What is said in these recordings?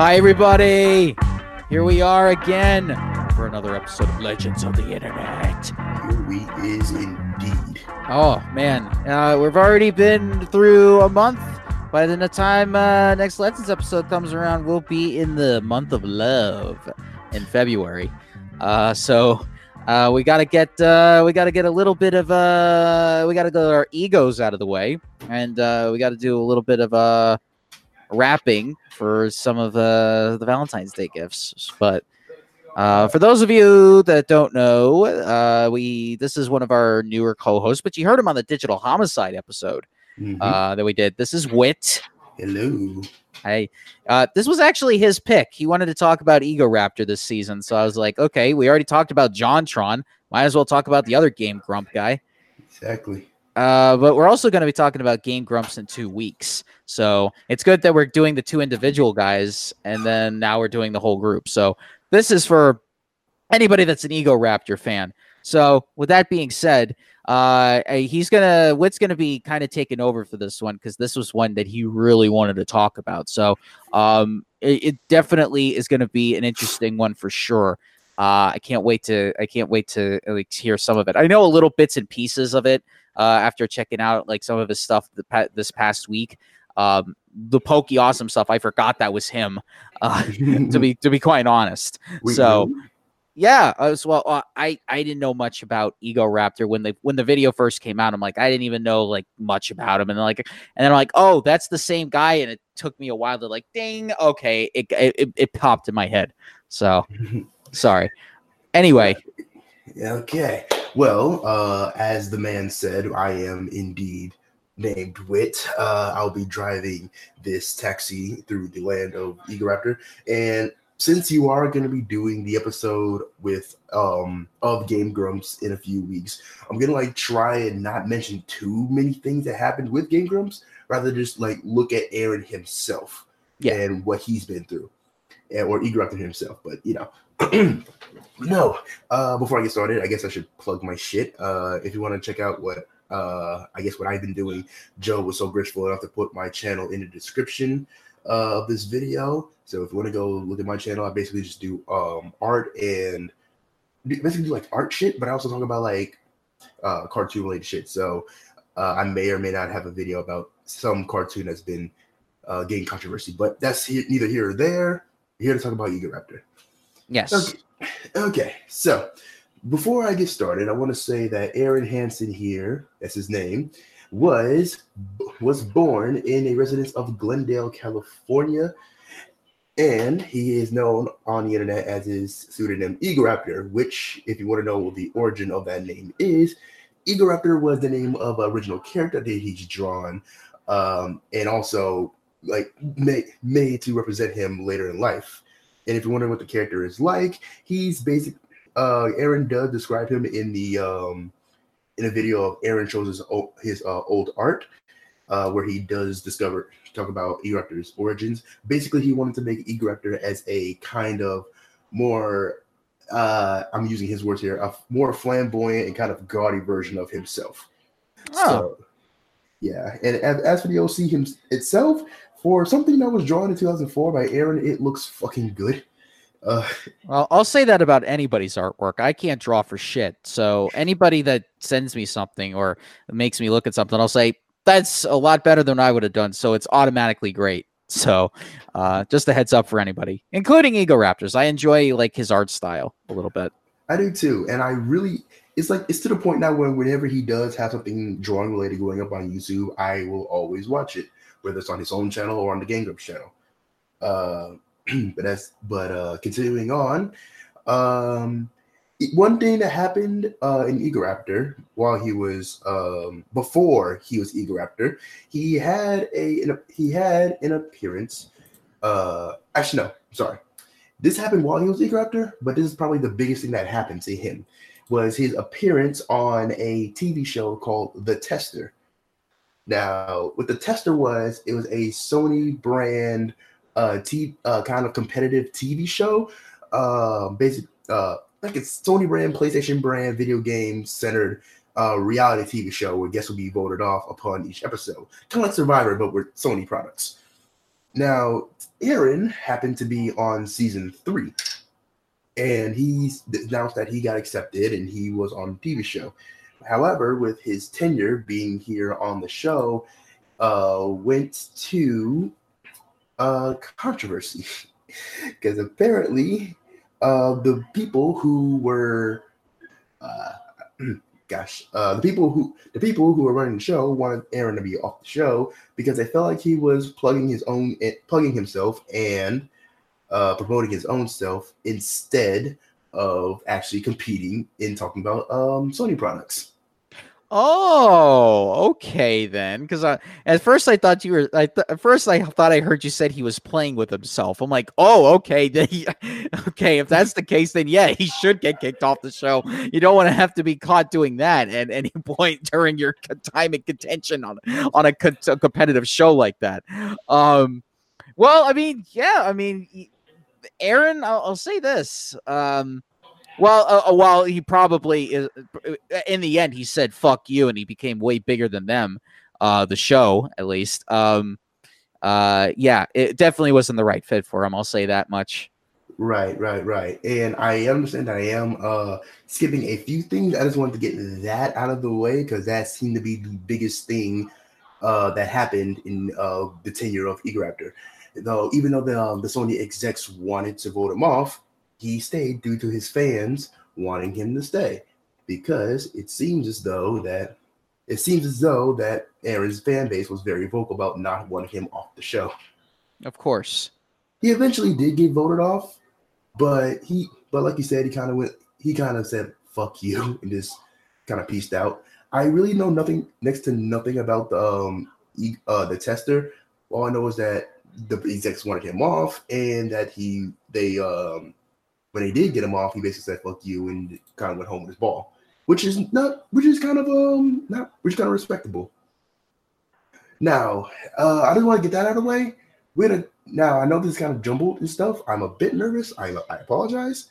Hi, everybody. Here we are again for another episode of Legends of the Internet. Here we is indeed. Oh, man. Uh, we've already been through a month. By the time uh, next Legends episode comes around, we'll be in the month of love in February. Uh, so uh, we gotta get uh, we gotta get a little bit of uh, we gotta get our egos out of the way, and uh, we gotta do a little bit of uh, wrapping for some of uh, the Valentine's Day gifts. But uh, for those of you that don't know, uh, we this is one of our newer co-hosts, but you heard him on the Digital Homicide episode Mhm. uh, that we did. This is Wit. Hello. I uh, this was actually his pick. He wanted to talk about Ego Raptor this season, so I was like, okay, we already talked about JonTron. Might as well talk about the other Game Grump guy. Exactly. Uh, but we're also going to be talking about Game Grumps in two weeks. So it's good that we're doing the two individual guys, and then now we're doing the whole group. So this is for anybody that's an Ego Raptor fan. So with that being said, uh, he's gonna Wit's gonna be kind of taking over for this one because this was one that he really wanted to talk about. So um, it, it definitely is going to be an interesting one for sure. Uh, I can't wait to I can't wait to like hear some of it. I know a little bits and pieces of it after checking out like some of his stuff the pa- this past week. Um, the pokey awesome stuff, I forgot that was him. Uh, to be to be quite honest. We so yeah, I was well. Uh, I I didn't know much about Ego Raptor when the when the video first came out. I'm like, I didn't even know like much about him, and then like, and then I'm like, oh, that's the same guy, and it took me a while to like, ding, okay, it, it, it popped in my head. So sorry. Anyway, Okay. Well, uh, as the man said, I am indeed named Wit. Uh, I'll be driving this taxi through the land of Egoraptor. And since you are going to be doing the episode with um of Game Grumps in a few weeks, I'm gonna like try and not mention too many things that happened with Game Grumps, rather just like look at Arin himself Yeah. and what he's been through, and, or Egoraptor himself. But you know, no. Uh, before I get started, I guess I should plug my shit. Uh, if you want to check out what uh, I guess what I've been doing, Joe was so graceful enough to put my channel in the description uh, of this video. So if you want to go look at my channel, I basically just do um, art and basically do like art shit, but I also talk about like uh, cartoon related shit. So uh, I may or may not have a video about some cartoon that's been uh, getting controversy, but that's he- neither here or there. Here to talk about Ego Raptor. Yes, Okay. Okay. So before I get started, I want to say that Arin Hanson here, that's his name, was was born in a residence of Glendale, California, and he is known on the internet as his pseudonym Egoraptor, which, if you want to know what the origin of that name is, Egoraptor was the name of an original character that he's drawn, um, and also like made, made to represent him later in life. And if you're wondering what the character is like, he's basic. Uh, Arin does describe him in the um, in a video of Arin shows his old, his uh, old art, uh, where he does discover talk about Egoraptor's origins. Basically, he wanted to make Egoraptor as a kind of more. Uh, I'm using his words here, a more flamboyant and kind of gaudy version of himself. Oh. So, yeah, and as, as for the OC him, itself, for something that was drawn in 2004 by Arin, it looks fucking good. Uh, Well, I'll say that about anybody's artwork. I can't draw for shit. So anybody that sends me something or makes me look at something, I'll say that's a lot better than I would have done. So it's automatically great. So uh, just a heads up for anybody, including Ego Raptors. I enjoy like his art style a little bit. I do too, and I really, it's like it's to the point now where whenever he does have something drawing related going up on YouTube, I will always watch it, whether it's on his own channel or on the Grumps channel. Uh, but that's but uh, continuing on, um, one thing that happened uh, in Egoraptor while he was um, before he was Egoraptor, he had a an, he had an appearance. Uh, actually, no, sorry. This happened while he was Egoraptor, but this is probably the biggest thing that happened to him was his appearance on a TV show called The Tester. Now, what The Tester was, it was a Sony brand uh, t- uh kind of competitive TV show. Uh, basic, uh, like it's Sony brand, PlayStation brand, video game centered uh, reality TV show where guests will be voted off upon each episode, kind of like Survivor, but with Sony products. Now, Arin happened to be on season three, and he's announced that he got accepted and he was on the TV show. However, with his tenure being here on the show, uh, went to uh, controversy because apparently uh, the people who were uh, gosh, uh, the people who the people who were running the show wanted Arin to be off the show because they felt like he was plugging his own eh, plugging himself and uh, promoting his own self instead of actually competing in talking about um, Sony products. Oh, okay then. Because at first I thought you were. I th- at first I thought I heard you said he was playing with himself. I'm like, oh, okay. Then he, okay, if that's the case, then yeah, he should get kicked off the show. You don't want to have to be caught doing that at any point during your time in contention on on a, co- a competitive show like that. Um, well, I mean, yeah, I mean, Arin, I'll, I'll say this. Um, well, uh, uh, while he probably is, uh, in the end, he said "fuck you" and he became way bigger than them. Uh, the show, at least. Um, uh, yeah, it definitely wasn't the right fit for him. I'll say that much. Right, right, right. And I understand that I am uh skipping a few things. I just wanted to get that out of the way because that seemed to be the biggest thing uh that happened in uh the tenure of Egoraptor. Though even though the um, the Sony execs wanted to vote him off, he stayed due to his fans wanting him to stay because it seems as though that it seems as though that Arin's fan base was very vocal about not wanting him off the show. Of course. He eventually did get voted off, but he but like you said, he kind of went he kind of said fuck you and just kind of pieced out. I really know nothing next to nothing about the um uh the tester. All I know is that the execs wanted him off and that he they um when they did get him off, he basically said "fuck you" and kind of went home with his ball, which is not, which is kind of um, not, which is kind of respectable. Now, uh, I just want to get that out of the way. We're gonna now. I know this is kind of jumbled and stuff. I'm a bit nervous. I I apologize.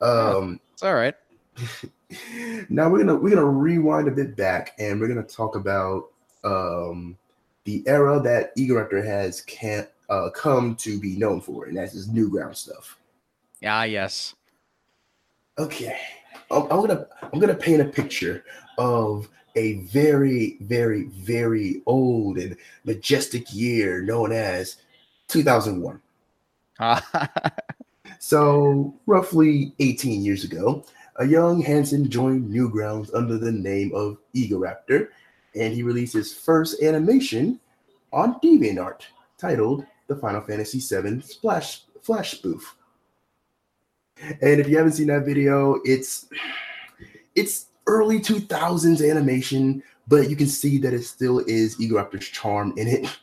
Um, it's all right. now we're gonna we're gonna rewind a bit back and we're gonna talk about um the era that Egoraptor has can't uh, come to be known for, and that's his Newgrounds stuff. Ah, yes. Okay, I'm, I'm gonna I'm gonna paint a picture of a very, very, very old and majestic year known as 2001. so, roughly 18 years ago, a young Hanson joined Newgrounds under the name of Egoraptor, and he released his first animation on DeviantArt titled The Final Fantasy VII Splash Flash Spoof. And if you haven't seen that video, it's it's early 2000s animation, but you can see that it still is Egoraptor's charm in it.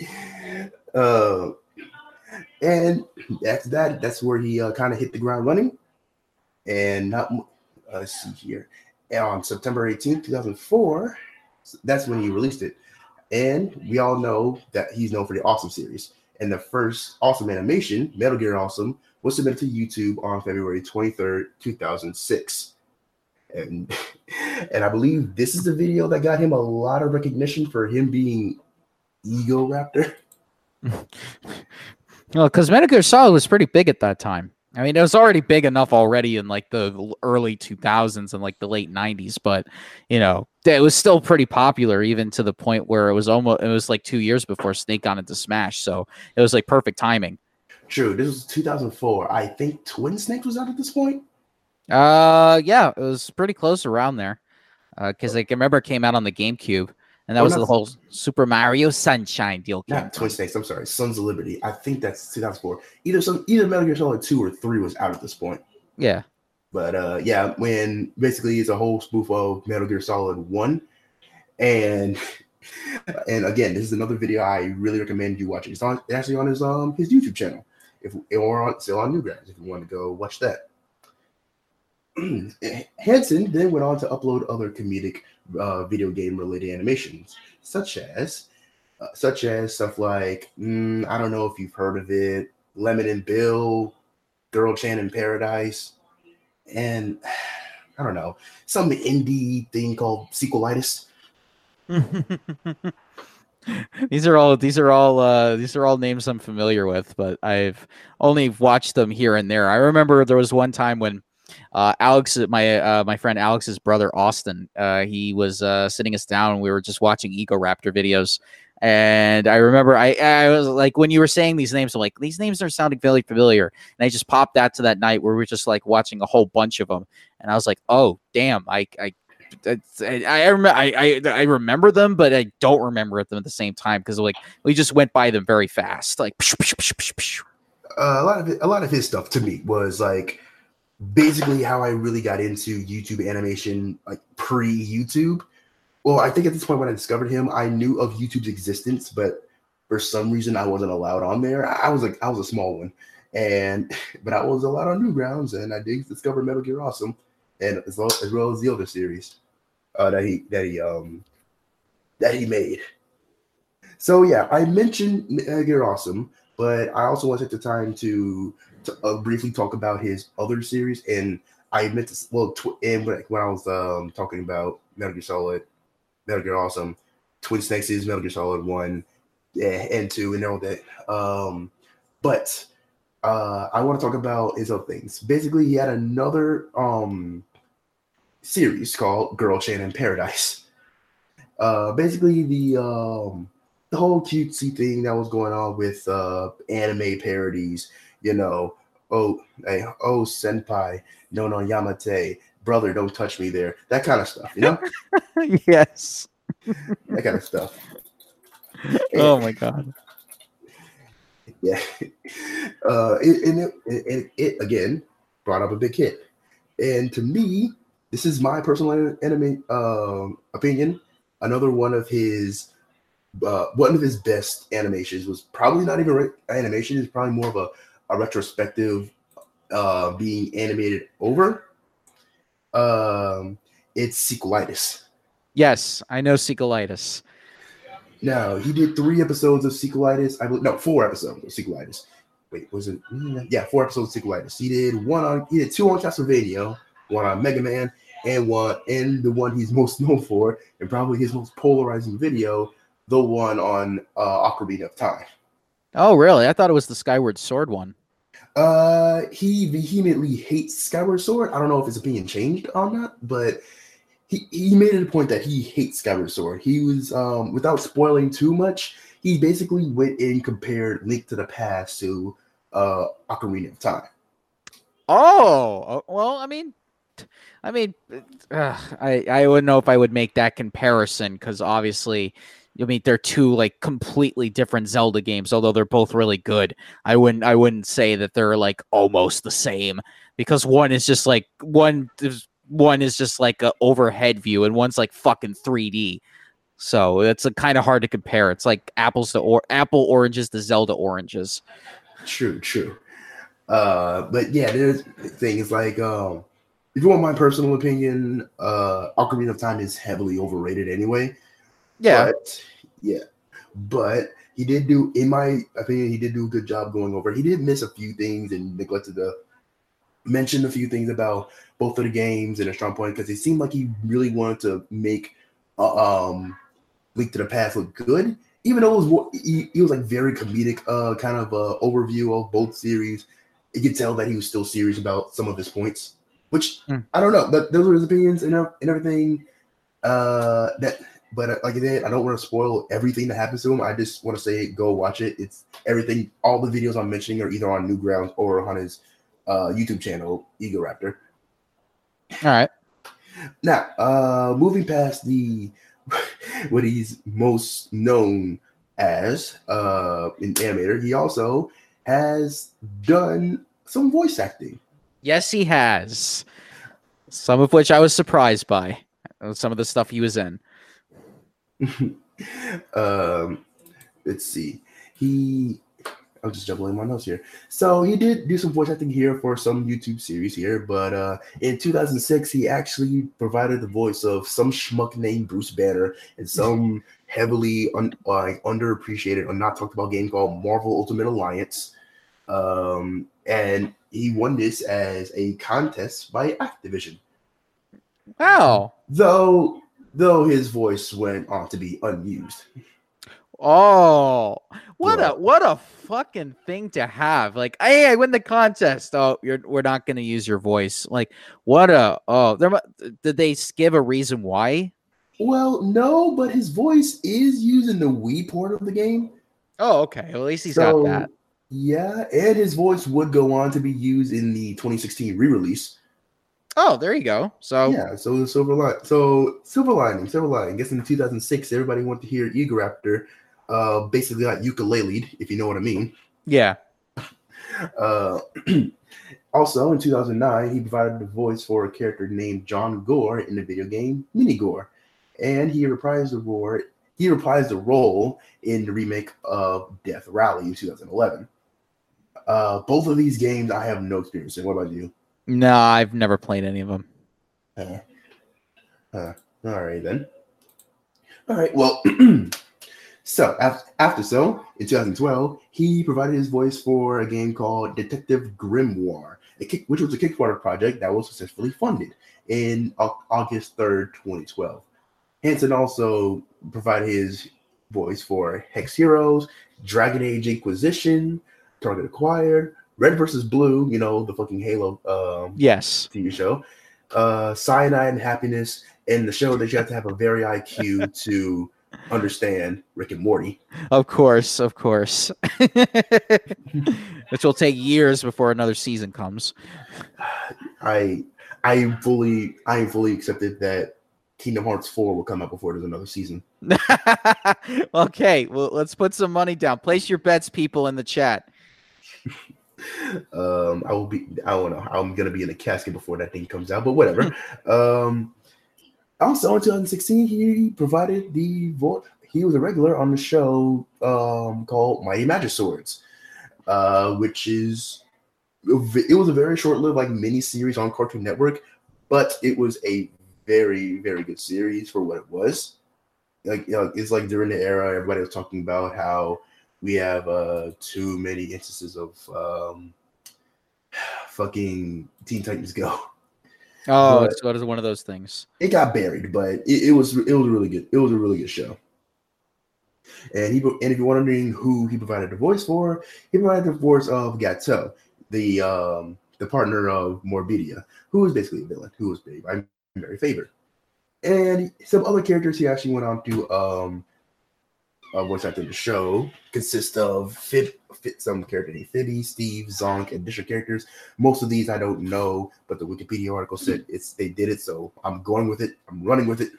Uh, and that's that. That's where he uh, kind of hit the ground running. And not, uh, let's see here. On September 18th, 2004, that's when he released it. And we all know that he's known for the Awesome series. And the first Awesome animation, Metal Gear Awesome, was submitted to YouTube on February 23rd, 2006. And, and I believe this is the video that got him a lot of recognition for him being Egoraptor. well, because Gear Solid was pretty big at that time. I mean, it was already big enough already in like the early 2000s and like the late 90s, but you know, it was still pretty popular even to the point where it was almost it was like 2 years before Snake got into Smash, so it was like perfect timing. True. This was 2004. I think Twin Snakes was out at this point. Uh, yeah, it was pretty close around there. Because uh, I remember it came out on the GameCube, and that oh, was the whole Super Mario Sunshine deal. Not Twin Snakes. I'm sorry, Sons of Liberty. I think that's 2004. Either some either Metal Gear Solid two or three was out at this point. Yeah. But uh, yeah, when basically it's a whole spoof of Metal Gear Solid one, and and again, this is another video I really recommend you watching. It's on actually on his um his YouTube channel if or on still on Newgrounds if you want to go watch that. Hanson then went on to upload other comedic uh, video game related animations, such as uh, such as stuff like mm, I don't know if you've heard of it, Lemon and Bill, Girl Chan in Paradise, and I don't know some indie thing called Sequelitis. these are all these are all uh, these are all names I'm familiar with, but I've only watched them here and there. I remember there was one time when uh, Alex, my uh, my friend Alex's brother Austin, uh, he was uh, sitting us down. and We were just watching Egoraptor videos, and I remember I I was like when you were saying these names, I'm like these names are sounding very familiar, and I just popped that to that night where we were just like watching a whole bunch of them, and I was like, oh damn, I I I, I, remember I, I, remember them, but I don't remember them at the same time because like we just went by them very fast. Like uh, a lot of it, a lot of his stuff to me was like basically how I really got into YouTube animation, like pre YouTube. Well, I think at this point when I discovered him, I knew of YouTube's existence, but for some reason I wasn't allowed on there. I was like I was a small one, and but I was allowed on Newgrounds, and I did discover Metal Gear Awesome, and as well as, well as the other series uh, that he that he um that he made. So yeah, I mentioned Metal Gear Awesome, but I also want to take the time to to uh, briefly talk about his other series. And I meant to well, tw- and when, when I was um talking about Metal Gear Solid, Metal Gear Awesome, Twin Snakes is Metal Gear Solid one, yeah, and two, and all that. Um, but uh, I want to talk about his other things. Basically, he had another um series called Girl Chan in Paradise. Uh, basically, the um, the whole cutesy thing that was going on with uh, anime parodies, you know, oh, hey, oh, senpai, no, no, Yamate, brother, don't touch me there, that kind of stuff, you know? yes. that kind of stuff. oh my god. Yeah. Uh, and it, it, it, again brought up a big hit. And to me, this is my personal enemy um, opinion. Another one of his uh, one of his best animations was probably not even re- animation. It's probably more of a, a retrospective uh, being animated over. Um, it's Sequelitis. Yes, I know Sequelitis. Now he did three episodes of Sequelitis. I believe no, four episodes of Sequelitis. Wait, was it? Yeah, four episodes of Sequelitis. He did one on. He did two on Castlevania, one on Mega Man, and one and the one he's most known for, and probably his most polarizing video, the one on uh, Ocarina of Time. Oh, really? I thought it was the Skyward Sword one. Uh, he vehemently hates Skyward Sword. I don't know if his opinion changed on that, but he, he made it a point that he hates Skyward Sword. He was, um, without spoiling too much, he basically went and compared Link to the Past to uh, Ocarina of Time. Oh, well, I mean, I mean, uh, I I wouldn't know if I would make that comparison because obviously, I mean, they're two like completely different Zelda games. Although they're both really good, I wouldn't I wouldn't say that they're like almost the same because one is just like one one is just like a overhead view and one's like fucking 3D. So it's kind of hard to compare. It's like apples to or apple oranges to Zelda oranges. True, true. Uh, but yeah, there's things like um if you want my personal opinion, uh Ocarina of Time is heavily overrated anyway. Yeah. But, yeah. But he did do, in my opinion, he did do a good job going over. He did miss a few things and neglected to mention a few things about both of the games and a strong point because it seemed like he really wanted to make uh, um Link to the Past look good, even though it was he, he was like very comedic, uh, kind of uh, overview of both series. You could tell that he was still serious about some of his points which mm. I don't know. But those are his opinions and, and everything. Uh, that, but uh, like I said, I don't want to spoil everything that happens to him. I just want to say, go watch it. It's everything. All the videos I'm mentioning are either on Newgrounds or on his uh, YouTube channel, Egoraptor. All right. Now, uh, moving past the what he's most known as uh, in animator, he also has done some voice acting. Yes, he has. Some of which I was surprised by. Uh, some of the stuff he was in. um, let's see. He, I'm just jumbling my notes here. So he did do some voice acting here for some YouTube series here, but uh, in 2006 he actually provided the voice of some schmuck named Bruce Banner in some heavily un- like underappreciated or not talked about game called Marvel Ultimate Alliance. Um, and he won this as a contest by Activision. Wow. Though though his voice went on to be unused. Oh, what a what a fucking thing to have! Like, hey, I win the contest. Oh, you're we're not gonna use your voice. Like, what a oh, there. Did they give a reason why? Well, no, but his voice is used in the Wii port of the game. Oh, okay. Well, at least he's So, got that. Yeah, and his voice would go on to be used in the 2016 re-release. Oh, there you go. So Yeah, so silver line. So silver lining, silver lining. I guess in 2006, everybody wanted to hear Egoraptor, uh, basically like ukulele, if you know what I mean. yeah. Uh, also, in 2009, he provided the voice for a character named John Gore in the video game Mini Gore, and he reprised the role. He reprised the role in the remake of Death Rally in 2011. Uh, both of these games I have no experience in. What about you? No, I've never played any of them. Uh, uh, all right then. All right. Well, so after, after so in 2012, he provided his voice for a game called Detective Grimoire, a kick, which was a Kickstarter project that was successfully funded in August 3rd, 2012. Hanson also provided his voice for Hex Heroes, Dragon Age Inquisition, Target Acquired, Red versus Blue, you know, the fucking Halo um, Yes. TV show, uh, Cyanide and Happiness, and the show that you have to have a very IQ to understand Rick and Morty. Of course, of course. Which will take years before another season comes. I I am fully I am fully accepted that Kingdom Hearts 4 will come out before there's another season. okay, well, let's put some money down. Place your bets, people, in the chat. Um, I will be I don't know. I'm gonna be in a casket before that thing comes out, but whatever. um also in 2016 he provided the vote he was a regular on the show um called Mighty Magiswords, uh, which is it was a very short-lived like mini series on Cartoon Network, but it was a very very good series for what it was. Like you know, it's like during the era everybody was talking about how we have uh too many instances of um fucking Teen Titans Go. Oh, But- it's one of those things. It got buried, but it, it was it was a really good. It was a really good show. And he and if you're wondering who he provided the voice for, he provided the voice of Gato, the um the partner of Morbidia, who was basically a villain, who was played by Mary. And some other characters he actually went on to um uh, voice actor in the show consists of fit, Fib, some character named Phoebe, Steve, Zonk, and additional characters. Most of these I don't know, but the Wikipedia article said it's they did it, so I'm going with it. I'm running with it.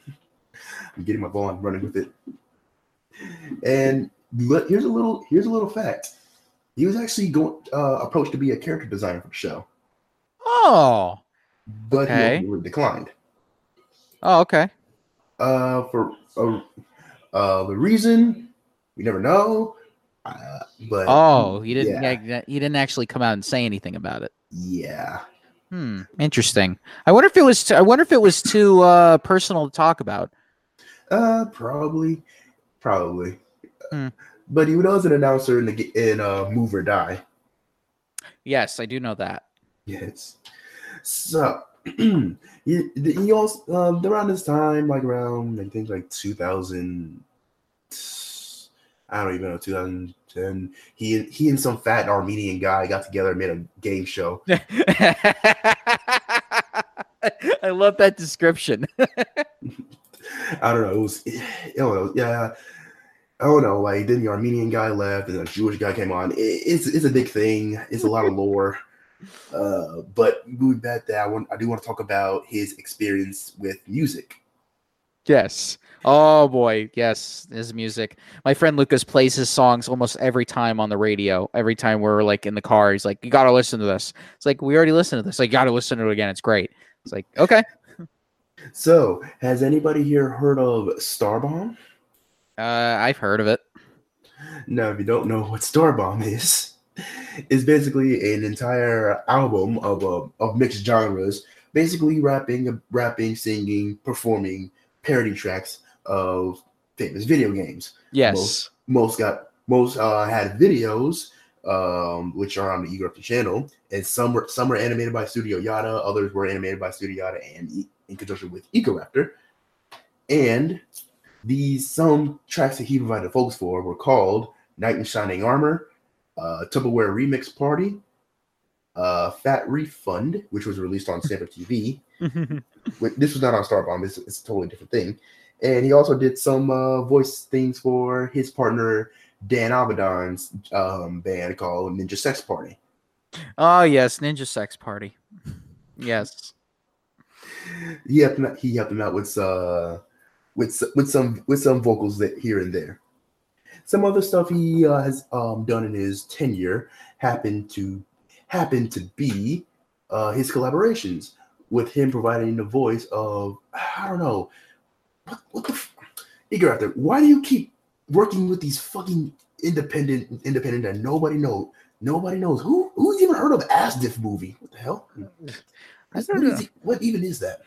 I'm getting my ball. I'm running with it. And but here's a little here's a little fact. He was actually going uh, approached to be a character designer for the show, Oh, but Okay. he declined. oh, okay. Uh, for uh, uh, the reason we never know. Uh, but Oh, he didn't. Yeah. He didn't actually come out and say anything about it. yeah. Hmm. Interesting. I wonder if it was. T- I wonder if it was too uh, personal to talk about. Uh, probably, probably. Hmm. But he was an announcer in the in uh, Move or Die. Yes, I do know that. Yes. So he, he also um, around this time, like around I think like 2000. I don't even know 2010. He he and some fat Armenian guy got together and made a game show. I love that description. I don't know. It was, I don't know. Yeah, I don't know. Like then the Armenian guy left, and a Jewish guy came on. It, it's it's a big thing. It's a lot of lore. Uh, but moving back there, I want I do want to talk about his experience with music. Yes. Oh boy, yes, his music. My friend Lucas plays his songs almost every time on the radio. Every time we're like in the car, he's like, "You got to listen to this." It's like we already listened to this. Like, you got to listen to it again. It's great. It's like, okay. So, has anybody here heard of Starbomb? Uh, I've heard of it. Now, if you don't know what Starbomb is, it's basically an entire album of uh, of mixed genres, basically rapping, rapping, singing, performing parody tracks of famous video games. Yes. Most got most uh, had videos, um, which are on the Egoraptor channel, and some were some were animated by Studio Yotta, others were animated by Studio Yotta and e- in conjunction with Egoraptor. And These some tracks that he provided vocals for were called Knight in Shining Armor, uh, Tupperware Remix Party, uh, Fat Refund, which was released on Stamper TV. This was not on Starbomb, it's, it's a totally different thing. And he also did some uh, voice things for his partner Dan Avidan's um, band called Ninja Sex Party. oh yes, Ninja Sex Party. Yes. He helped him out, he helped him out with uh with with some with some vocals that here and there. Some other stuff he uh, has um, done in his tenure happened to happen to be uh, his collaborations with him providing the voice of I don't know what what the f- Igor out there. Why do you keep working with these fucking independent independent that nobody knows nobody knows who who's even heard of asdf movie? What the hell? I What, don't is know. it- what even is that?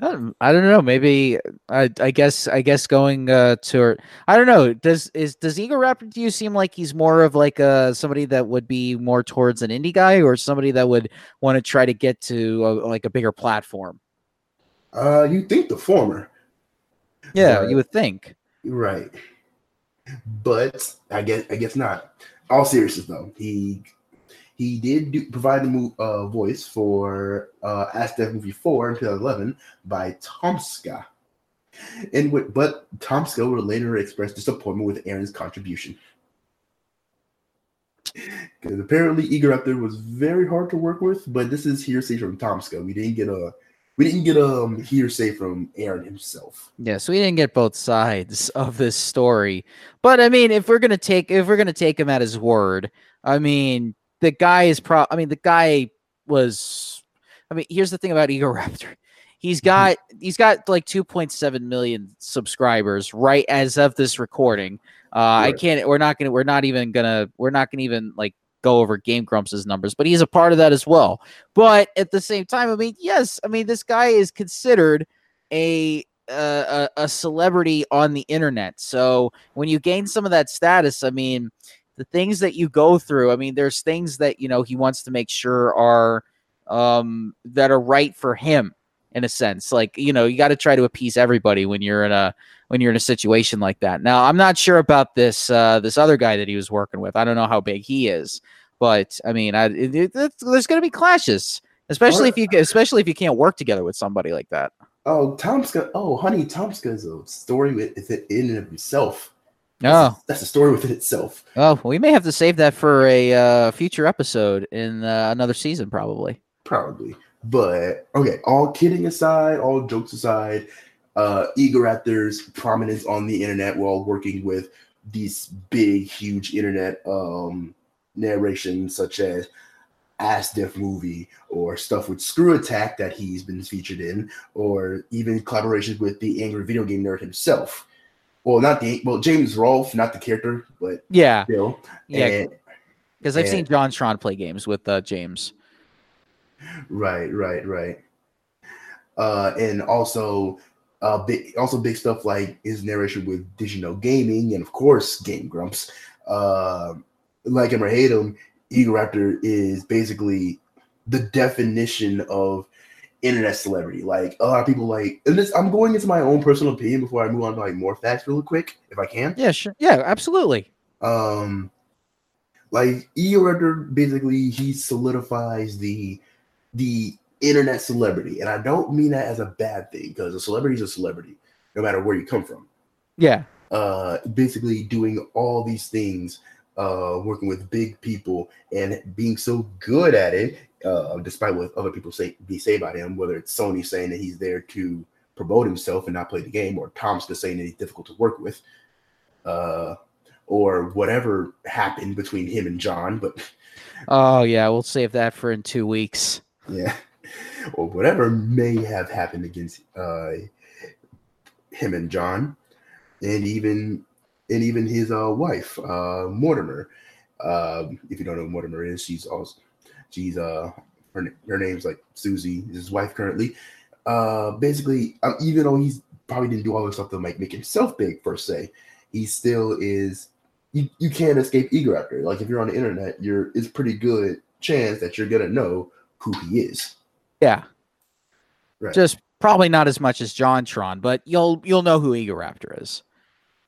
I don't know. Maybe I, I guess I guess going uh, to I don't know. Does is does Ego Raptor to you seem like he's more of like uh somebody that would be more towards an indie guy or somebody that would want to try to get to a, like a bigger platform? Uh, you think the former, Yeah, Right. you would think. right? But I guess I guess not. All seriousness though, he he did do, provide the uh, voice for uh, asdf movie four in 2011 by Tomska. And with, but Tomska would later express disappointment with Arin's contribution. Because apparently Egoraptor was very hard to work with, but this is hearsay from Tomska. We didn't get a we didn't get um, hearsay from Arin himself. Yeah, so we didn't get both sides of this story. But I mean, if we're gonna take if we're gonna take him at his word, I mean, the guy is pro. I mean, the guy was. I mean, here's the thing about Ego Raptor. He's got he's got like 2.7 million subscribers right as of this recording. Uh, I can't. We're not gonna. We're not even gonna. We're not gonna even like go over Game Grumps' numbers, but he's a part of that as well. But at the same time, I mean, yes, I mean this guy is considered a uh, a, a celebrity on the internet. So when you gain some of that status, I mean, the things that you go through, I mean, there's things that you know he wants to make sure are um that are right for him in a sense. Like, you know, you got to try to appease everybody when you're in a when you're in a situation like that. Now, I'm not sure about this uh this other guy that he was working with. I don't know how big he is, but I mean, I it, it, there's going to be clashes, especially if you especially if you can't work together with somebody like that. Oh, Tomska. Oh, honey, Tomska is a story with it in and of itself. Oh, That's, that's a story within itself. oh, we may have to save that for a uh, future episode in uh, another season, probably. Probably. But okay, all kidding aside, all jokes aside, uh Egoraptor's prominence on the internet while working with these big, huge internet um narrations such as asdf movie or stuff with Screw Attack that he's been featured in, or even collaborations with the angry video game nerd himself. Well, not the well, James Rolfe, not the character, but Yeah, still. yeah, because I've and- seen JonTron play games with uh, James. Right, right, right. Uh, and also, uh, big, also big stuff like his narration with Did You Know Gaming, and of course, Game Grumps. Uh, like him or hate him, Egoraptor is basically the definition of internet celebrity. Like a lot of people like, and this I'm going into my own personal opinion before I move on to like more facts really quick, if I can. Yeah, sure. Yeah, absolutely. Um, like Egoraptor basically he solidifies the the internet celebrity, and I don't mean that as a bad thing because a celebrity is a celebrity, no matter where you come from. Yeah, Uh, basically doing all these things, uh, working with big people and being so good at it, uh, despite what other people say be say about him, whether it's Sony saying that he's there to promote himself and not play the game, or Tom's just saying that he's difficult to work with, uh, or whatever happened between him and John, but Oh yeah, we'll save that for in two weeks. yeah, or whatever may have happened against uh, him and John, and even and even his uh, wife, uh, Mortemer. Um, if you don't know who Mortemer is, she's also she's uh her her name's like Suzy, his wife currently. Uh, basically, um, even though he's probably didn't do all this stuff to like make himself big per se, he still is. You, you can't escape Egoraptor. Like if you're on the internet, you're it's pretty good chance that you're gonna know who he is. Yeah, Right. just Probably not as much as JonTron, but you'll you'll know who Egoraptor is.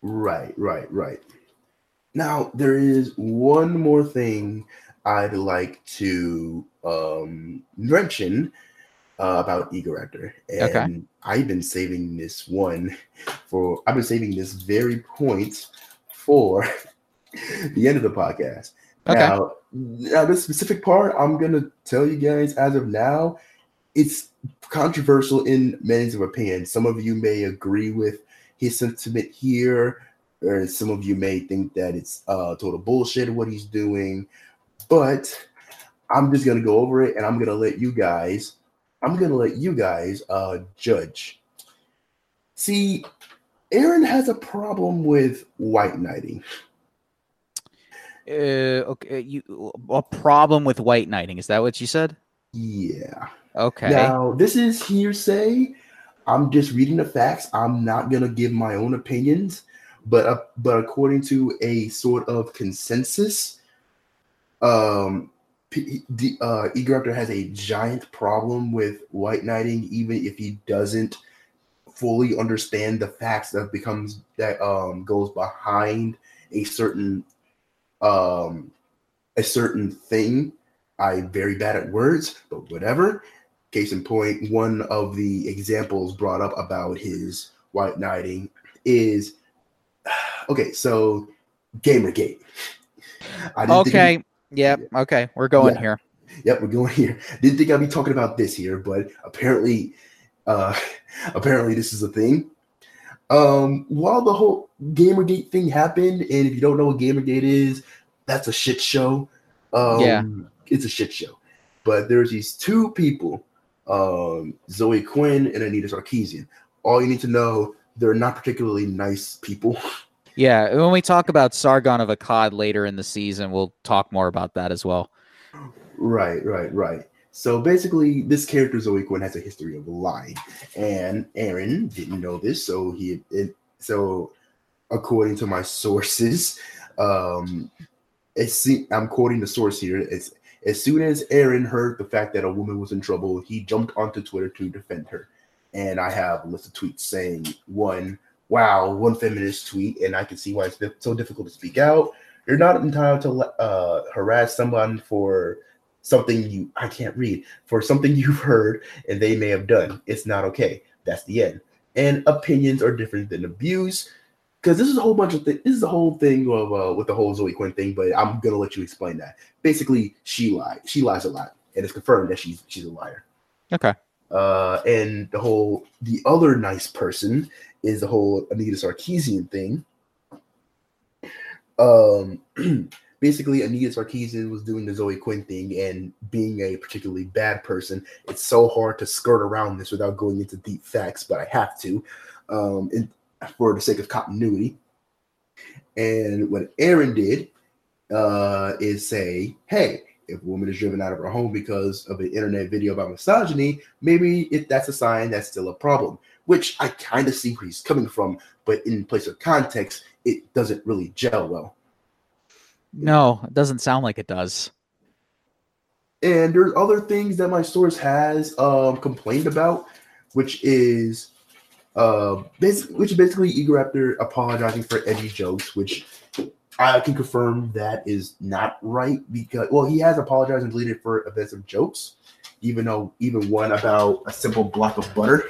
Right, right, right. Now there is one more thing I'd like to um, mention uh, about Egoraptor, and Okay. I've been saving this one for. I've been saving this very point for the end of the podcast. Okay. Now, now, this specific part, I'm gonna tell you guys as of now, it's controversial in many of opinions. Some of you may agree with his sentiment here, or some of you may think that it's uh, total bullshit what he's doing. But I'm just gonna go over it, and I'm gonna let you guys. I'm gonna let you guys uh, judge. See, Arin has a problem with white knighting. Uh, okay, you a problem with white knighting? Is that what you said? Yeah. Okay. Now, this is hearsay. I'm just reading the facts. I'm not gonna give my own opinions, but uh, but according to a sort of consensus, um, P- the uh, Egoraptor has a giant problem with white knighting, even if he doesn't fully understand the facts that becomes that um goes behind a certain um a certain thing. I'm very bad at words, but whatever. Case in point, one of the examples brought up about his white knighting is okay. So, Gamergate. I didn't think Yep. Okay. We're going Yeah. here. Yep, we're going here. Didn't think I'd be talking about this here, but apparently, uh, apparently this is a thing. Um, while the whole Gamergate thing happened, and if you don't know what Gamergate is, that's a shit show. Um, Yeah. it's a shit show. But there's these two people, um, Zoe Quinn and Anita Sarkeesian. All you need to know, they're not particularly nice people. Yeah. When we talk about Sargon of Akkad later in the season, we'll talk more about that as well. Right, right, right. So basically, this character Zoe Quinn has a history of lying, and Arin didn't know this. So he, it, so according to my sources, um, it's, I'm quoting the source here. It's as soon as Arin heard the fact that a woman was in trouble, he jumped onto Twitter to defend her. And I have a list of tweets saying one, wow, one feminist tweet, and I can see why it's so difficult to speak out. You're not entitled to uh, harass someone for something you I can't read for something you've heard and they may have done. It's not okay. That's the end. And opinions are different than abuse. Because this is a whole bunch of things. This is the whole thing of uh, with the whole Zoe Quinn thing. But I'm gonna let you explain that. Basically, she lied. She lies a lot, and it's confirmed that she's she's a liar. Okay. Uh, and the whole the other nice person is the whole Anita Sarkeesian thing. Um, basically, Anita Sarkeesian was doing the Zoe Quinn thing, and being a particularly bad person, it's so hard to skirt around this without going into deep facts, but I have to, um, for the sake of continuity. And what Arin did uh, is say, hey, if a woman is driven out of her home because of an internet video about misogyny, maybe if that's a sign that's still a problem. Which I kind of see where he's coming from, but in place of context, it doesn't really gel well. No, it doesn't sound like it does. And there's other things that my source has um, complained about, which is uh, basic, which is basically Egoraptor apologizing for edgy jokes, which I can confirm that is not right because well, he has apologized and deleted for offensive jokes, even though even one about a simple block of butter.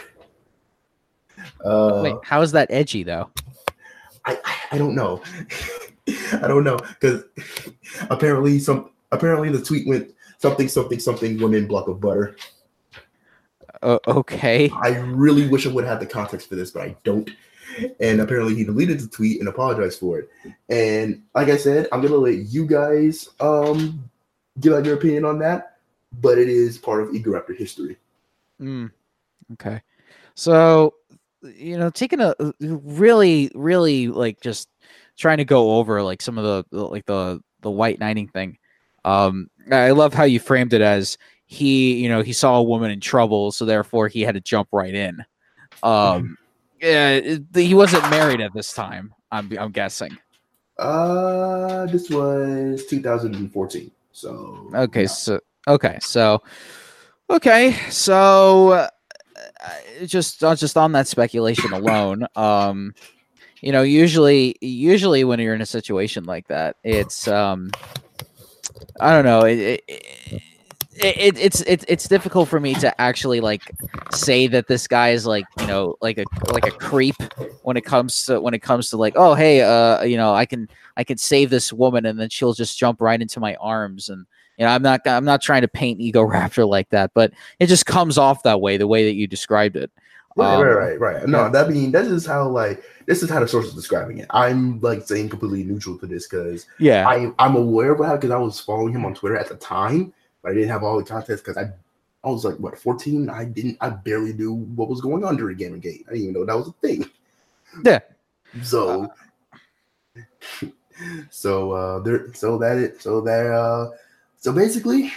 Uh, Wait, how is that edgy though? I, I- I don't know. I don't know because apparently some apparently the tweet went something something something women block of butter. Uh, okay. I really wish I would have had the context for this, but I don't. And apparently he deleted the tweet and apologized for it. And like I said, I'm gonna let you guys um give out your opinion on that, but it is part of Egoraptor history. Mm, okay. So, you know, taking a really, really like just trying to go over like some of the like the the white knighting thing. Um, I love how you framed it as he, you know, he saw a woman in trouble, so therefore he had to jump right in. Um, yeah, it- he wasn't married at this time. I'm I'm guessing. Uh this was 2014. So Okay, so okay, so okay, so uh, uh, just uh, just on that speculation alone, um, you know, usually usually when you're in a situation like that, it's um, I don't know, it, it, it, it's it's it's difficult for me to actually like say that this guy is like you know like a like a creep when it comes to when it comes to like oh hey uh you know I can I can save this woman and then she'll just jump right into my arms and you know I'm not I'm not trying to paint ego raptor like that but it just comes off that way the way that you described it right um, right right right no yeah. that mean that is just how like this is how the source is describing it I'm like saying completely neutral to this because yeah I I'm aware of it because I was following him on Twitter at the time but I didn't have all the context because I I was like what 14. I didn't I barely knew what was going on during Gamergate. I didn't even know that was a thing. Yeah. So uh, so uh there so that it so that uh so basically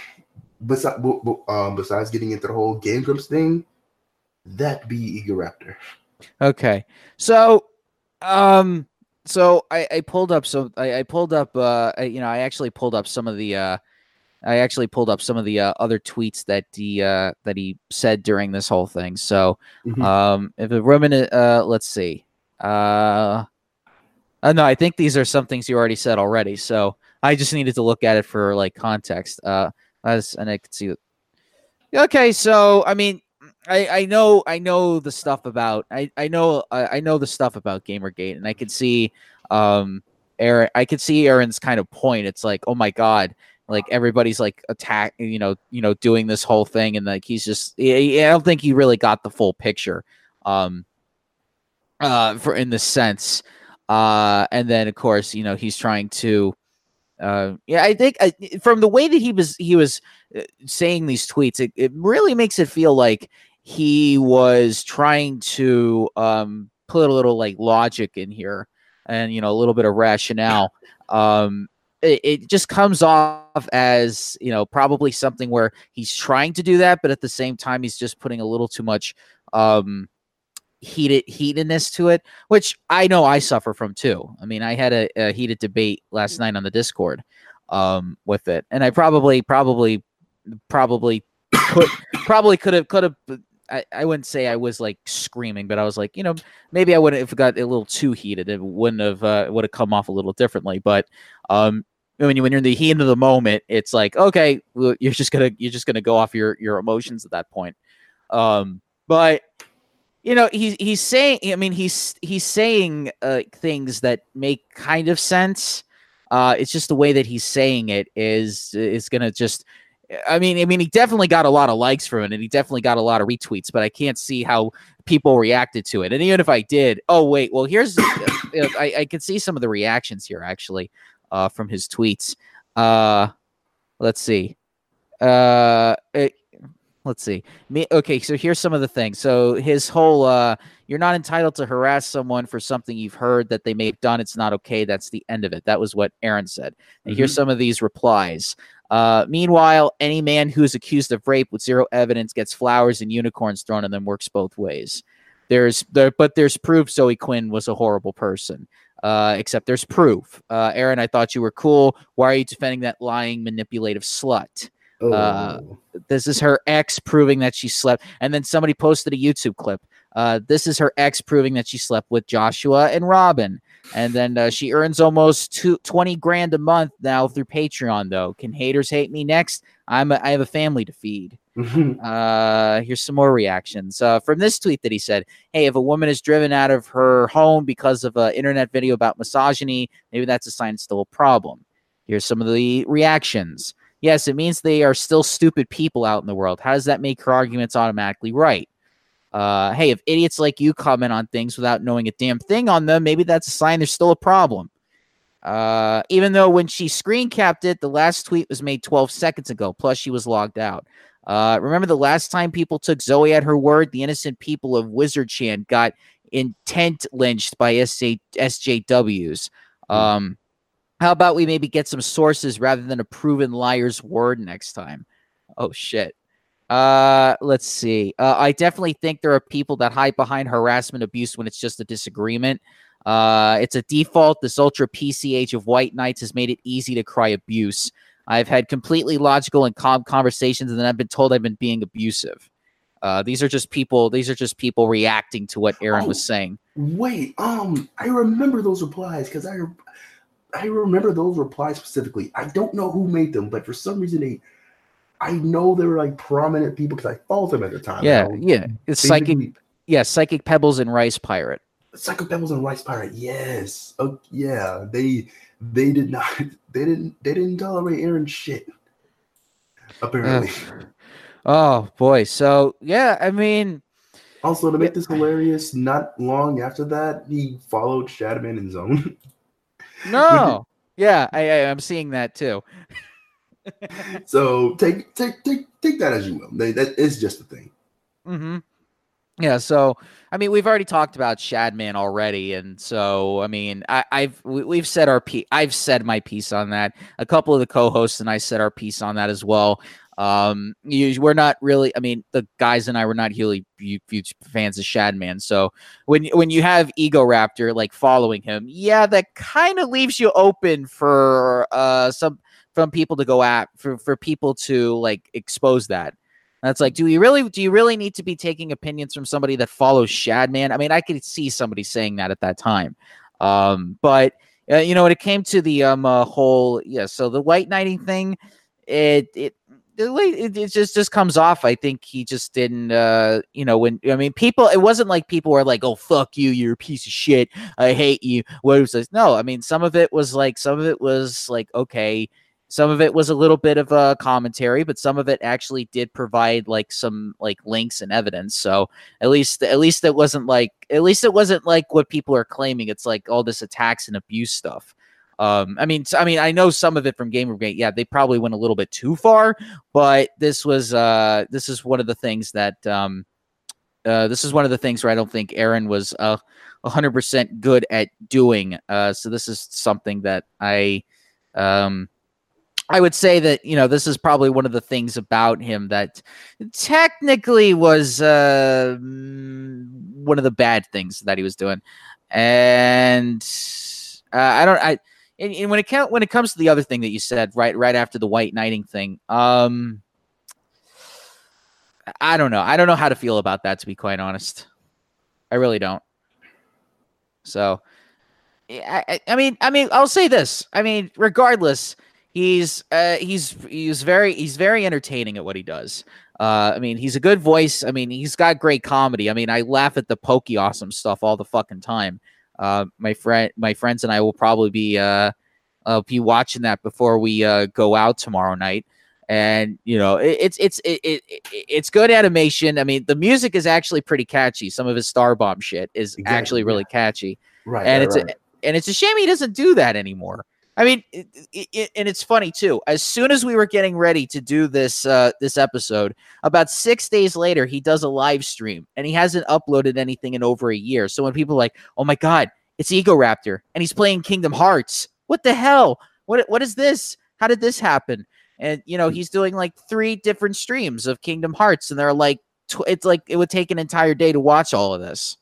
besides um besides getting into the whole Game Grumps thing, that be Egoraptor. Okay. So um so I, I pulled up so I, I pulled up uh I, you know I actually pulled up some of the uh I actually pulled up some of the uh, other tweets that he uh, that he said during this whole thing. So, mm-hmm. um, if a woman, uh, let's see, uh, uh, no, I think these are some things you already said already. So I just needed to look at it for like context. Uh, as and I could see. Okay, so I mean, I, I know I know the stuff about I I know I, I know the stuff about GamerGate, and I can see um Arin. I could see Arin's kind of point. It's like, oh my god like everybody's like attack you know you know doing this whole thing and like he's just i don't think he really got the full picture um uh for in the sense uh and then of course you know he's trying to uh yeah i think uh, from the way that he was he was uh, saying these tweets it, it really makes it feel like he was trying to um put a little like logic in here and you know a little bit of rationale. Um it, it just comes off as you know probably something where he's trying to do that, but at the same time he's just putting a little too much um heated heatedness to it, which I know I suffer from too. I mean, I had a, a heated debate last night on the Discord um, with it, and I probably, probably, probably could, probably could have, could have. I, I wouldn't say I was like screaming, but I was like, you know, maybe I would have if it got a little too heated, it wouldn't have uh, would have come off a little differently. But um, when you when you're in the heat of the moment, it's like okay, you're just gonna you're just gonna go off your your emotions at that point. Um, but you know he's he's saying I mean he's he's saying uh, things that make kind of sense. Uh, it's just the way that he's saying it is is gonna just. I mean, I mean, he definitely got a lot of likes from it, and he definitely got a lot of retweets. But I can't see how people reacted to it. And even if I did, oh wait, well here's I, I can see some of the reactions here actually uh, from his tweets. Uh, let's see. Uh, it, let's see. Me, okay, so here's some of the things. So his whole uh, you're not entitled to harass someone for something you've heard that they may have done. It's not okay. That's the end of it. That was what Arin said. And mm-hmm. here's some of these replies. Uh, meanwhile, any man who is accused of rape with zero evidence gets flowers and unicorns thrown at them works both ways. There's there, but there's proof Zoe Quinn was a horrible person uh, except there's proof. Uh, Arin, I thought you were cool. Why are you defending that lying, manipulative slut? Uh, oh. Uh, this is her ex proving that she slept. And then somebody posted a YouTube clip. Uh, this is her ex proving that she slept with Joshua and Robin. And then uh, she earns almost two, 20 grand a month now through Patreon, though. Can haters hate me next? I'm a, I have a family to feed. Uh, here's some more reactions uh, from this tweet that he said, "Hey, if a woman is driven out of her home because of an internet video about misogyny, maybe that's a sign it's still a problem." Here's some of the reactions. Yes, it means they are still stupid people out in the world. How does that make her arguments automatically right? Uh, hey, if idiots like you comment on things without knowing a damn thing on them, maybe that's a sign there's still a problem. Uh, even though when she screen capped it, the last tweet was made 12 seconds ago, plus she was logged out. Uh, remember the last time people took Zoe at her word? The innocent people of Wizardchan got intent lynched by SJ, SJWs. Hmm. Um, how about we maybe get some sources rather than a proven liar's word next time? Oh, shit. Uh, let's see. Uh, I definitely think there are people that hide behind harassment abuse when it's just a disagreement. Uh, it's a default. This ultra PC age of white knights has made it easy to cry abuse. I've had completely logical and calm conversations, and then I've been told I've been being abusive. Uh, these are just people. These are just people reacting to what Arin Oh. was saying. Wait, um, I remember those replies because I, I remember those replies specifically. I don't know who made them, but for some reason they, I know they were like prominent people because I followed them at the time. Yeah, yeah. It's psychic. Yeah, Psychicpebbles and rice pirate. Psychicpebbles and Rice Pirate. Yes. Oh, yeah. They they did not. They didn't. They didn't tolerate Arin shit. Apparently. Oh boy. So yeah, I mean, Also, to make this hilarious, not long after that, he followed Shadman in Zone. no. Yeah, I, I I'm seeing that too. so take take take take that as you will. They, that is just a thing. hmm Yeah, so I mean, we've already talked about Shadman already, and so I mean, I, I've we, we've said our piece. I've said my piece on that. A couple of the co-hosts and I said our piece on that as well. Um, you, we're not really. I mean, the guys and I were not really huge fans of Shadman. So when when you have Egoraptor like following him, yeah, that kind of leaves you open for uh some from people to go at for for people to like expose that. That's like, do you really do you really need to be taking opinions from somebody that follows Shadman? I mean, I could see somebody saying that at that time. Um, but uh, you know, when it came to the um uh, whole yeah, so the white knighting thing, it it it, it just just comes off. I think he just didn't uh you know when I mean people it wasn't like people were like, Oh fuck you, you're a piece of shit. I hate you. What was this? No, I mean some of it was like some of it was like okay, some of it was a little bit of a commentary, but some of it actually did provide like some like links and evidence. So at least at least it wasn't like at least it wasn't like what people are claiming. It's like all this attacks and abuse stuff. Um, I mean, I mean, I know some of it from Gamergate. Yeah, they probably went a little bit too far, but this was uh, this is one of the things that um, uh, this is one of the things where I don't think Aaron was uh, 100% good at doing. Uh, so this is something that I um, I would say that you know this is probably one of the things about him that technically was uh, one of the bad things that he was doing, and uh, I don't I. And, and when it count, when it comes to the other thing that you said right right after the white knighting thing, um, I don't know. I don't know how to feel about that. To be quite honest, I really don't. So, I, I, mean, I mean, I'll say this. I mean, regardless, he's uh, he's he's very he's very entertaining at what he does. Uh, I mean, he's a good voice. I mean, he's got great comedy. I mean, I laugh at the pokey awesome stuff all the fucking time. Uh, my friend, my friends, and I will probably be uh, uh be watching that before we uh go out tomorrow night. And you know, it, it's it's it, it, it- it's good animation. I mean, the music is actually pretty catchy. Some of his Starbomb shit is Exactly, actually really catchy Right. and right, it's right. a, and it's a shame he doesn't do that anymore. I mean, it, it, and it's funny too. As soon as we were getting ready to do this uh, this episode, about six days later, he does a live stream, and he hasn't uploaded anything in over a year. So when people are like, "Oh my god, it's Egoraptor, and he's playing Kingdom Hearts," what the hell? What what is this? How did this happen? And you know, he's doing like three different streams of Kingdom Hearts, and they're like, tw- it's like it would take an entire day to watch all of this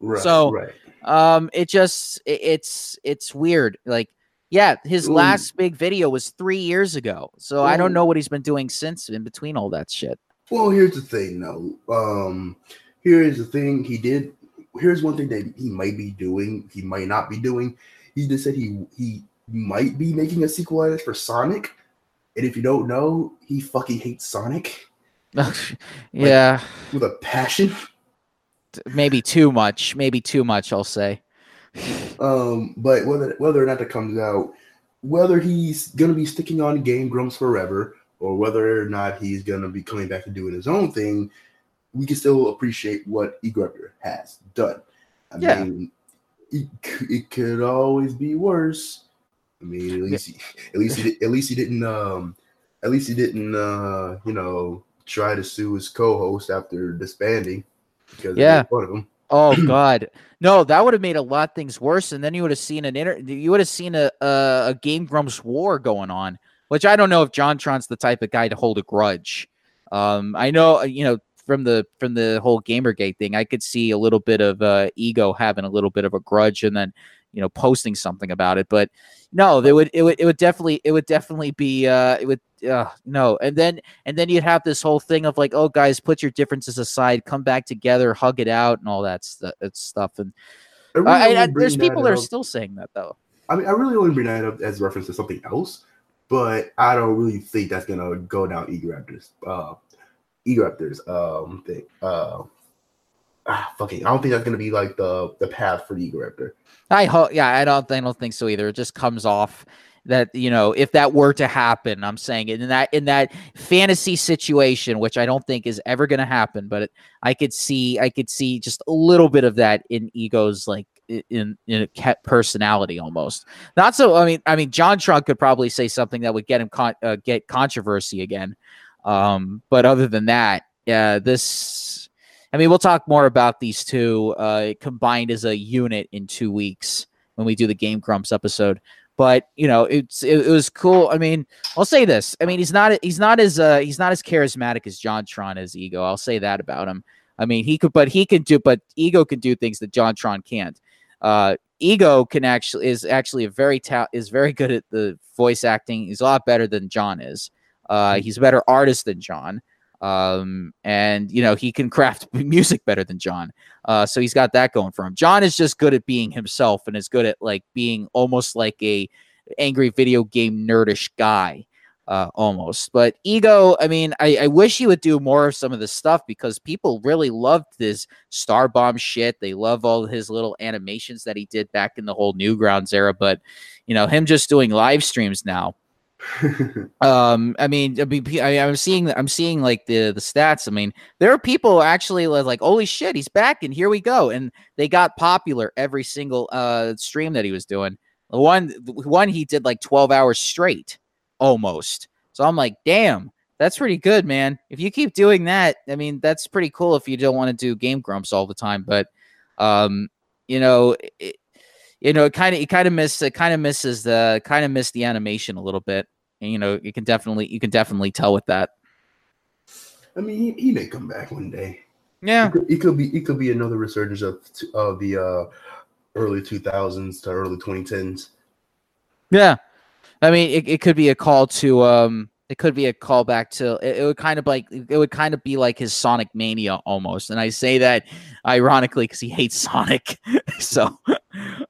right, so- right. um it just it, it's it's weird like yeah his Ooh. last big video was three years ago so i don't know what he's been doing since in between all that shit Well, here's the thing, though. Um, here is the thing. He did. Here's one thing that he might be doing. He might not be doing. He just said he he might be making a sequel at it for Sonic. And if you don't know, he fucking hates Sonic yeah with a passion. maybe too much maybe too much i'll say Um, but whether whether or not that comes out, whether he's gonna be sticking on Game Grumps forever, or whether or not he's gonna be coming back and doing his own thing, we can still appreciate what Egregor has done. I Yeah. mean, it, it could always be worse. I mean, at least he, at least he at least he didn't um at least he didn't uh you know try to sue his co-host after disbanding because Yeah. of him. Oh god. No that would have made a lot of things worse and then you would have seen an inter you would have seen a, a a game grumps war going on which i don't know if jontron's the type of guy to hold a grudge. Um i know uh, you know from the from the whole gamergate thing i could see a little bit of uh ego having a little bit of a grudge and then you know posting something about it. But no, they would it would it would definitely it would definitely be uh it would uh no and then and then you'd have this whole thing of like oh guys put your differences aside come back together hug it out and all that st- stuff and I really I, I, there's people that are still saying that though I mean, I really only bring that up as reference to something else, but I don't really think that's gonna go down Egoraptors. Uh, Egoraptors um thing. Uh, ah, fucking, I don't think that's gonna be like the the path for the Raptor. I hope yeah I don't I don't think so either. It just comes off that you know if that were to happen I'm saying in that in that fantasy situation which I don't think is ever going to happen but it, I could see I could see just a little bit of that in egos like in in a personality almost. Not so I mean I mean JonTron could probably say something that would get him con- uh, get controversy again. Um but other than that yeah this I mean we'll talk more about these two uh combined as a unit in 2 weeks when we do the Game Grumps episode. But you know it's it, it was cool. I mean i'll say this. I mean he's not he's not as uh he's not as charismatic as JonTron as ego. I'll say that about him. I mean he could but he can do but ego can do things that JonTron can't. Uh ego can actually is actually a very ta- is very good at the voice acting. He's a lot better than john is. Uh he's a better artist than john um and you know he can craft music better than john uh, so he's got that going for him. John is just good at being himself and is good at like being almost like a angry video game nerdish guy, uh, almost. But ego, I mean, I, I wish he would do more of some of this stuff because people really loved this Starbomb shit. They love all his little animations that he did back in the whole Newgrounds era. But you know, him just doing live streams now um i mean I i'm seeing i'm seeing like the the stats i mean there are people actually like holy shit he's back and here we go and they got popular every single uh stream that he was doing. One one he did like 12 hours straight almost. So i'm like damn that's pretty good man. If you keep doing that i mean that's pretty cool if you don't want to do game grumps all the time. But um you know it, you know, it kind of it kind of miss it kind of misses the kind of missed the animation a little bit. And, you know, you can definitely you can definitely tell with that. I mean, he, he may come back one day. Yeah, It could, it could be it could be another resurgence of of the uh, early 2000s to early 2010s. yeah. I mean, it, it could be a call to um, it could be a callback to it, it would kind of like it would kind of be like his Sonic Mania almost. And I say that ironically because he hates Sonic. so,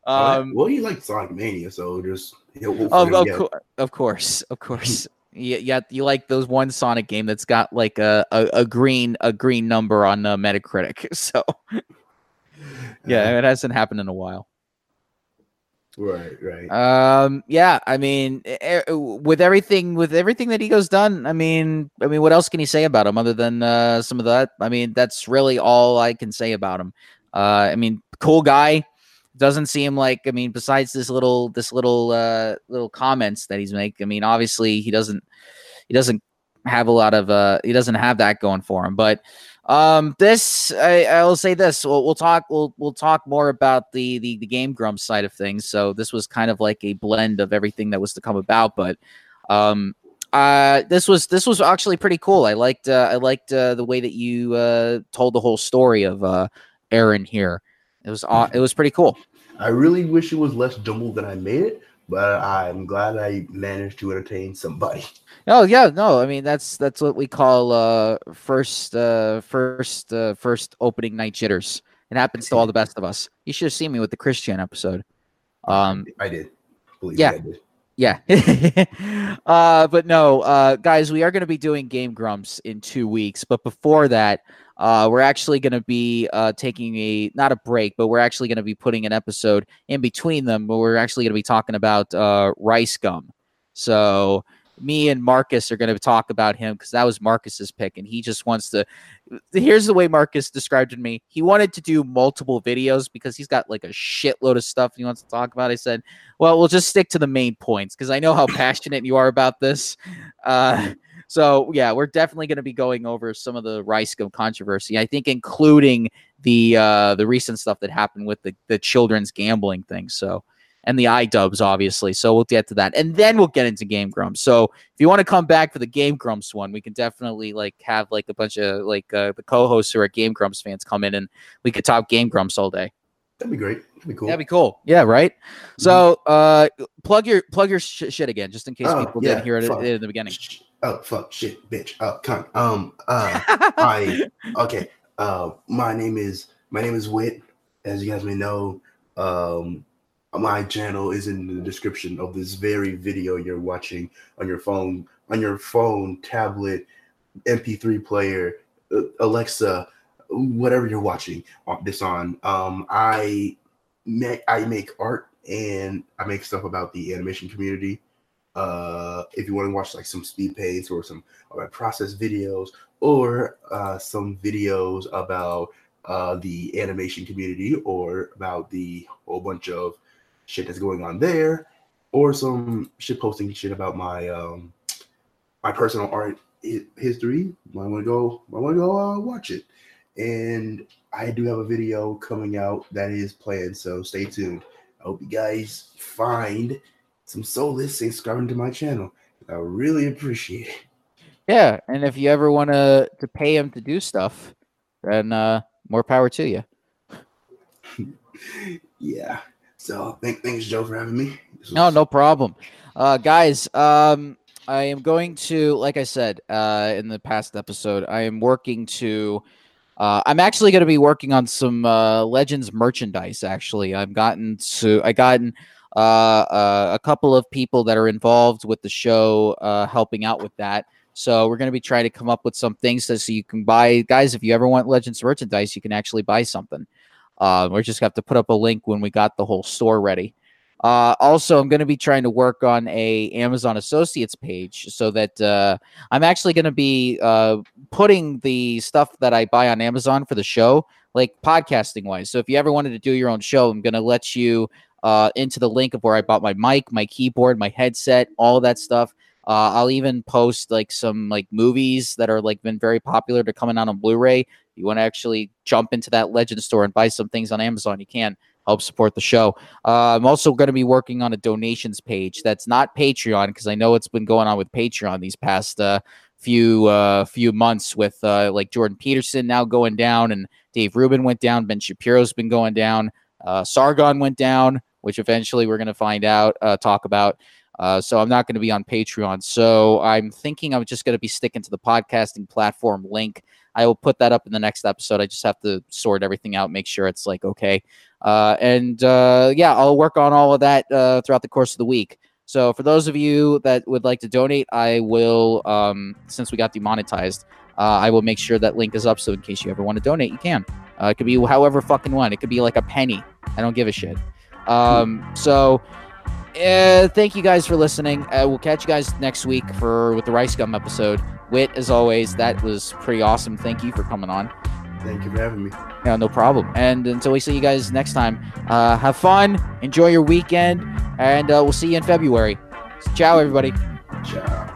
um, well, he liked Sonic Mania, so just Of, of, cour- of course, of course. Yeah, yeah, you like those one Sonic game that's got like a, a, a green a green number on uh, Metacritic. So yeah, it hasn't happened in a while. Right, right. Um, yeah, I mean, with everything with everything that Ego's done, I mean, I mean, what else can you say about him other than uh, some of that? I mean, that's really all I can say about him. Uh, I mean, cool guy. Doesn't seem like I mean, besides this little this little uh little comments that he's making. I mean, obviously he doesn't he doesn't have a lot of uh he doesn't have that going for him. But um this I, I will say this. We'll, we'll talk we'll we'll talk more about the the the game grumps side of things. So this was kind of like a blend of everything that was to come about, but um uh this was this was actually pretty cool. I liked uh, I liked uh, the way that you uh told the whole story of uh Arin here. It was aw- it was pretty cool. I really wish it was less jumbled than I made it, but I'm glad I managed to entertain somebody. Oh yeah, no, I mean that's that's what we call uh first uh first uh first opening night jitters. It happens to all the best of us. You should have seen me with the Christian episode. Um I did. Believe yeah. me, I did. yeah. uh but no, uh guys, we are gonna be doing game grumps in two weeks, but before that, uh we're actually gonna be uh taking a not a break, but we're actually gonna be putting an episode in between them, but we're actually gonna be talking about uh RiceGum. So me and Marcus are going to talk about him because that was Marcus's pick, and he just wants to. Here's the way Marcus described it to me. He wanted to do multiple videos because he's got like a shitload of stuff he wants to talk about. I said, "Well, we'll just stick to the main points because I know how passionate you are about this." Uh, so yeah, we're definitely going to be going over some of the RiceGum controversy. I think including the uh, the recent stuff that happened with the the children's gambling thing. So and the iDubbbz, obviously. So we'll get to that. And then we'll get into Game Grumps. So if you want to come back for the Game Grumps one, we can definitely like have like a bunch of like uh, the co-hosts who are Game Grumps fans come in and we could talk Game Grumps all day. That'd be great. That'd be cool. That'd be cool. Yeah, right. So, uh, plug your plug your sh- shit again, just in case Oh, people yeah, didn't hear it fuck. in the beginning. Oh fuck, shit, bitch. Oh, cunt. Um, uh, I okay. Uh, my name is my name is Wit. As you guys may know, um, my channel is in the description of this very video you're watching on your phone, on your phone, tablet, MP3 player, uh, Alexa, whatever you're watching on- this on. Um, I make I make art and I make stuff about the animation community. Uh, if you want to watch like some speed paints or some my process videos or uh, some videos about uh, the animation community or about the whole bunch of shit that's going on there or some shit posting shit about my um my personal art history might want to go might want to go uh, watch it. And i do have a video coming out that is planned so stay tuned. I hope you guys find some in subscribing to my channel i really appreciate it Yeah, and if you ever want to to pay him to do stuff, then uh, more power to you. yeah so thank, thanks joe for having me This No, no problem. Uh, guys, um, I am going to, like I said uh, in the past episode, I am working to. Uh, I'm actually going to be working on some uh, Legends merchandise. Actually, I've gotten to. I gotten a couple of people that are involved with the show uh, helping out with that. So we're going to be trying to come up with some things so, you can buy, guys. If you ever want Legends merchandise, you can actually buy something. Uh, we're just have to put up a link when we got the whole store ready. Uh, also, I'm going to be trying to work on a Amazon Associates page so that uh, I'm actually going to be uh, putting the stuff that I buy on Amazon for the show, like podcasting wise. So if you ever wanted to do your own show, I'm going to let you uh, into the link of where I bought my mic, my keyboard, my headset, all that stuff. Uh, I'll even post like some like movies that are like been very popular to coming out on Blu-ray. If you want to actually jump into that Legend store and buy some things on Amazon, you can help support the show. Uh, I'm also going to be working on a donations page that's not Patreon because I know it's been going on with Patreon these past uh, few uh, few months with uh, like Jordan Peterson now going down and Dave Rubin went down. Ben Shapiro's been going down. Uh, Sargon went down, which eventually we're going to find out, uh, talk about. Uh, so I'm not going to be on Patreon. So I'm thinking I'm just going to be sticking to the podcasting platform link. I will put that up in the next episode. I just have to sort everything out, make sure it's like okay. Uh, and uh, yeah, I'll work on all of that uh, throughout the course of the week. So for those of you that would like to donate, I will, um, since we got demonetized, uh, I will make sure that link is up. So in case you ever want to donate, you can. Uh, it could be however fucking one. It could be like a penny. I don't give a shit. Um, so uh, thank you guys for listening. Uh, we'll catch you guys next week for with the RiceGum episode. Wit, as always, that was pretty awesome. Thank you for coming on. thank you for having me Yeah, no problem. And until we see you guys next time, uh, have fun, enjoy your weekend, and uh, we'll see you in February. Ciao, everybody. ciao